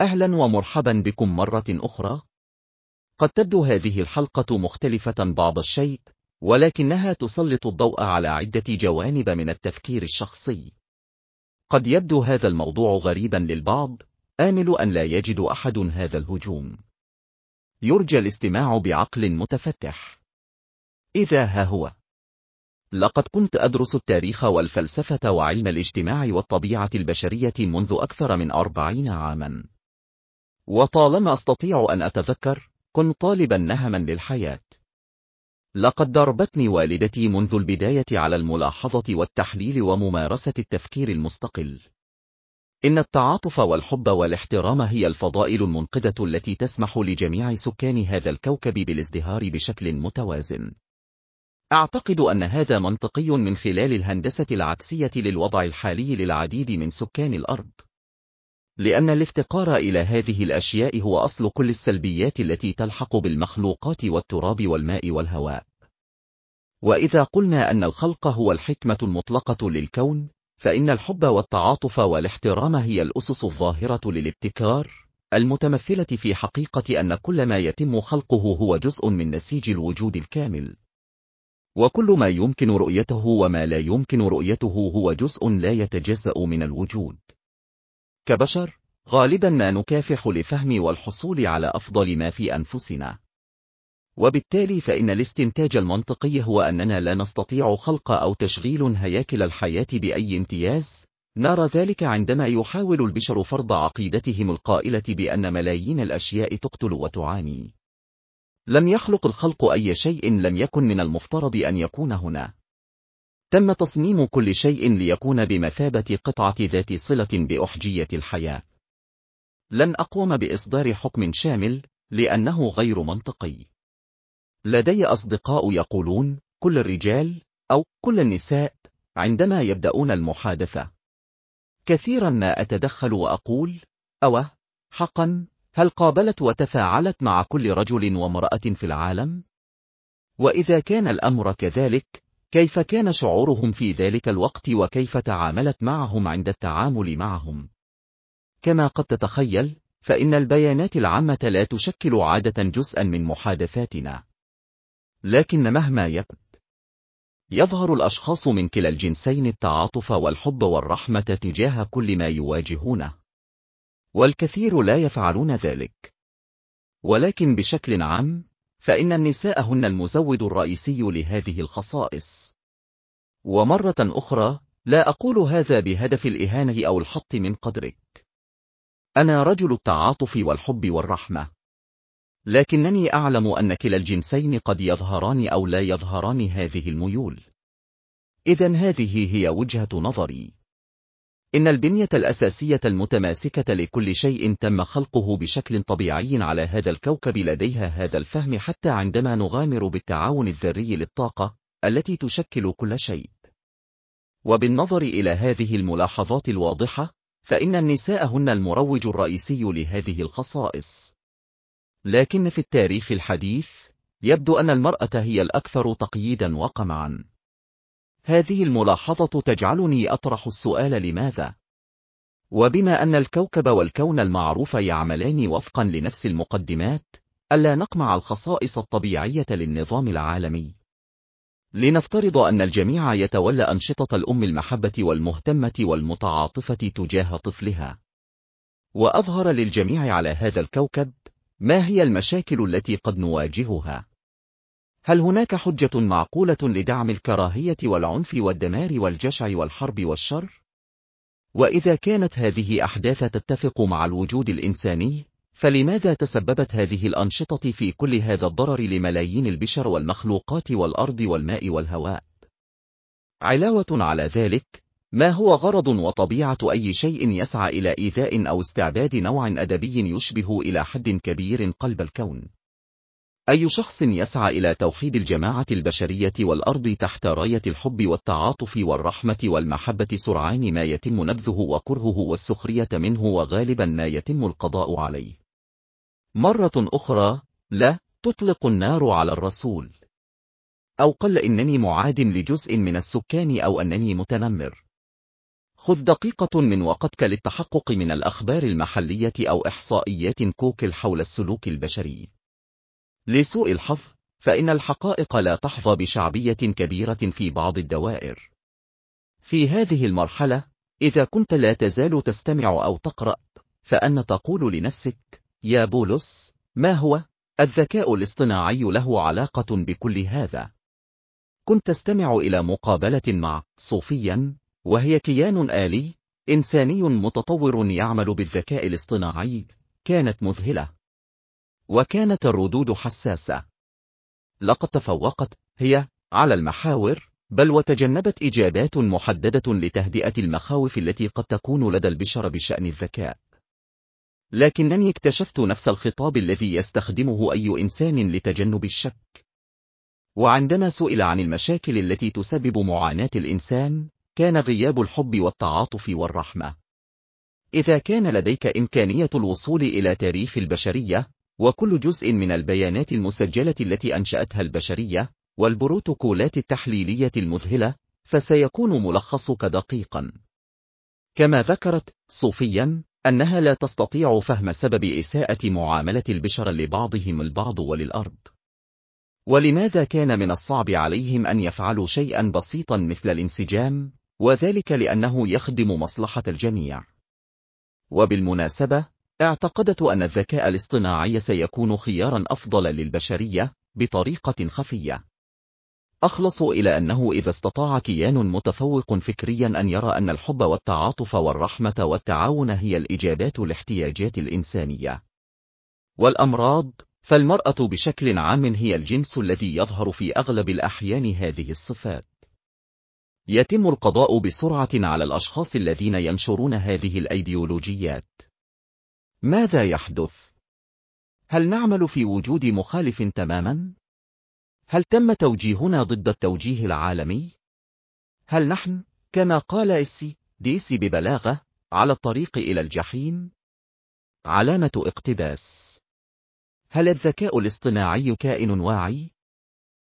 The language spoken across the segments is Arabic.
أهلا ومرحبا بكم مرة أخرى. قد تبدو هذه الحلقة مختلفة بعض الشيء، ولكنها تسلط الضوء على عدة جوانب من التفكير الشخصي. قد يبدو هذا الموضوع غريبا للبعض، آمل أن لا يجد أحد هذا الهجوم. يرجى الاستماع بعقل متفتح. إذا ها هو. لقد كنت أدرس التاريخ والفلسفة وعلم الاجتماع والطبيعة البشرية منذ أكثر من أربعين عاما. وطالما أستطيع أن أتذكر، كنت طالبا نهما للحياة. لقد دربتني والدتي منذ البداية على الملاحظة والتحليل وممارسة التفكير المستقل. إن التعاطف والحب والاحترام هي الفضائل المنقذة التي تسمح لجميع سكان هذا الكوكب بالازدهار بشكل متوازن. أعتقد أن هذا منطقي من خلال الهندسة العكسية للوضع الحالي للعديد من سكان الأرض. لأن الافتقار إلى هذه الأشياء هو أصل كل السلبيات التي تلحق بالمخلوقات والتراب والماء والهواء. وإذا قلنا أن الخلق هو الحكمة المطلقة للكون، فإن الحب والتعاطف والاحترام هي الأسس الظاهرة للابتكار، المتمثلة في حقيقة أن كل ما يتم خلقه هو جزء من نسيج الوجود الكامل. وكل ما يمكن رؤيته وما لا يمكن رؤيته هو جزء لا يتجزأ من الوجود. كبشر، غالبا ما نكافح لفهم والحصول على أفضل ما في أنفسنا. وبالتالي فإن الاستنتاج المنطقي هو أننا لا نستطيع خلق أو تشغيل هياكل الحياة بأي امتياز، نرى ذلك عندما يحاول البشر فرض عقيدتهم القائلة بأن ملايين الأشياء تقتل وتعاني. لم يخلق الخلق أي شيء لم يكن من المفترض أن يكون هنا. تم تصميم كل شيء ليكون بمثابة قطعة ذات صلة بأحجية الحياة. لن أقوم بإصدار حكم شامل، لأنه غير منطقي. لدي أصدقاء يقولون كل الرجال أو كل النساء عندما يبدأون المحادثة. كثيرا ما أتدخل وأقول أوه حقا هل قابلت وتفاعلت مع كل رجل وامرأة في العالم؟ وإذا كان الأمر كذلك كيف كان شعورهم في ذلك الوقت وكيف تعاملت معهم عند التعامل معهم؟ كما قد تتخيل فإن البيانات العامة لا تشكل عادة جزءا من محادثاتنا. لكن مهما يكن يظهر الأشخاص من كلا الجنسين التعاطف والحب والرحمة تجاه كل ما يواجهونه. والكثير لا يفعلون ذلك. ولكن بشكل عام فإن النساء هن المزود الرئيسي لهذه الخصائص. ومرة أخرى لا أقول هذا بهدف الإهانة أو الحط من قدرك. أنا رجل التعاطف والحب والرحمة. لكنني أعلم أن كلا الجنسين قد يظهران أو لا يظهران هذه الميول. إذا هذه هي وجهة نظري. إن البنية الأساسية المتماسكة لكل شيء تم خلقه بشكل طبيعي على هذا الكوكب لديها هذا الفهم حتى عندما نغامر بالتعاون الذري للطاقة التي تشكل كل شيء. وبالنظر إلى هذه الملاحظات الواضحة، فإن النساء هن المروج الرئيسي لهذه الخصائص. لكن في التاريخ الحديث، يبدو أن المرأة هي الأكثر تقييدا وقمعا. هذه الملاحظة تجعلني أطرح السؤال لماذا؟ وبما أن الكوكب والكون المعروف يعملان وفقا لنفس المقدمات، ألا نقمع الخصائص الطبيعية للنظام العالمي. لنفترض أن الجميع يتولى أنشطة الأم المحبة والمهتمة والمتعاطفة تجاه طفلها. وأظهر للجميع على هذا الكوكب ما هي المشاكل التي قد نواجهها. هل هناك حجة معقولة لدعم الكراهية والعنف والدمار والجشع والحرب والشر؟ وإذا كانت هذه أحداث تتفق مع الوجود الإنساني، فلماذا تسببت هذه الأنشطة في كل هذا الضرر لملايين البشر والمخلوقات والأرض والماء والهواء؟ علاوة على ذلك، ما هو غرض وطبيعة أي شيء يسعى إلى إيذاء أو استعباد نوع أدبي يشبه إلى حد كبير قلب الكون؟ أي شخص يسعى إلى توحيد الجماعة البشرية والأرض تحت راية الحب والتعاطف والرحمة والمحبة سرعان ما يتم نبذه وكرهه والسخرية منه وغالبا ما يتم القضاء عليه. مرة أخرى، لا تطلق النار على الرسول. أو قل إنني معاد لجزء من السكان أو أنني متنمر. خذ دقيقة من وقتك للتحقق من الأخبار المحلية أو إحصائيات كوكل حول السلوك البشري. لسوء الحظ، فإن الحقائق لا تحظى بشعبية كبيرة في بعض الدوائر. في هذه المرحلة، إذا كنت لا تزال تستمع أو تقرأ، فأن تقول لنفسك: يا بولس، ما هو؟ الذكاء الاصطناعي له علاقة بكل هذا. كنت تستمع إلى مقابلة مع صوفيا وهي كيان آلي إنساني متطور يعمل بالذكاء الاصطناعي كانت مذهلة وكانت الردود حساسة. لقد تفوقت هي على المحاور بل وتجنبت إجابات محددة لتهدئة المخاوف التي قد تكون لدى البشر بشأن الذكاء. لكنني اكتشفت نفس الخطاب الذي يستخدمه أي إنسان لتجنب الشك. وعندما سئل عن المشاكل التي تسبب معاناة الإنسان كان غياب الحب والتعاطف والرحمة. إذا كان لديك إمكانية الوصول إلى تاريخ البشرية وكل جزء من البيانات المسجلة التي أنشأتها البشرية والبروتوكولات التحليلية المذهلة فسيكون ملخصك دقيقا. كما ذكرت صوفيا أنها لا تستطيع فهم سبب إساءة معاملة البشر لبعضهم البعض وللأرض. ولماذا كان من الصعب عليهم أن يفعلوا شيئا بسيطا مثل الانسجام وذلك لأنه يخدم مصلحة الجميع. وبالمناسبة اعتقدت أن الذكاء الاصطناعي سيكون خيارا أفضل للبشرية بطريقة خفية. أخلص إلى أنه إذا استطاع كيان متفوق فكريا أن يرى أن الحب والتعاطف والرحمة والتعاون هي الإجابات لاحتياجات الإنسانية. والأمراض فالمرأة بشكل عام هي الجنس الذي يظهر في أغلب الأحيان هذه الصفات. يتم القضاء بسرعة على الأشخاص الذين ينشرون هذه الأيديولوجيات. ماذا يحدث؟ هل نعمل في وجود مخالف تماما؟ هل تم توجيهنا ضد التوجيه العالمي؟ هل نحن، كما قال إسي ديسي ببلاغة، على الطريق إلى الجحيم؟ علامة اقتباس هل الذكاء الاصطناعي كائن واعي؟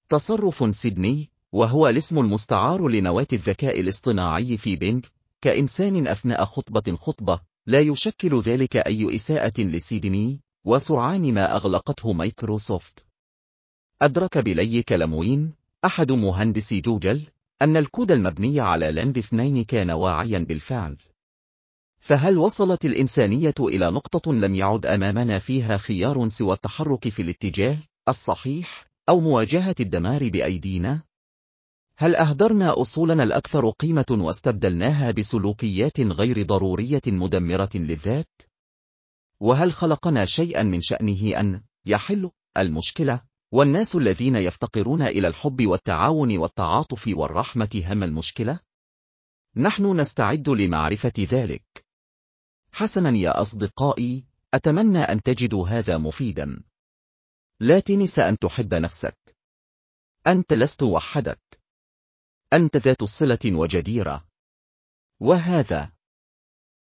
تصرف سيدني وهو الاسم المستعار لنواة الذكاء الاصطناعي في بينج كإنسان أثناء خطبة خطبة لا يشكل ذلك أي إساءة لسيدني وسرعان ما أغلقته مايكروسوفت أدرك بليك ليموين أحد مهندسي جوجل أن الكود المبني على لاند اثنين كان واعيا بالفعل فهل وصلت الإنسانية إلى نقطة لم يعد أمامنا فيها خيار سوى التحرك في الاتجاه الصحيح أو مواجهة الدمار بأيدينا؟ هل أهدرنا أصولنا الأكثر قيمة واستبدلناها بسلوكيات غير ضرورية مدمرة للذات؟ وهل خلقنا شيئا من شأنه أن يحل المشكلة والناس الذين يفتقرون إلى الحب والتعاون والتعاطف والرحمة هم المشكلة؟ نحن نستعد لمعرفة ذلك. حسنا يا أصدقائي، أتمنى أن تجدوا هذا مفيدا. لا تنس أن تحب نفسك. أنت لست وحدك. أنت ذات صلة وجديرة. وهذا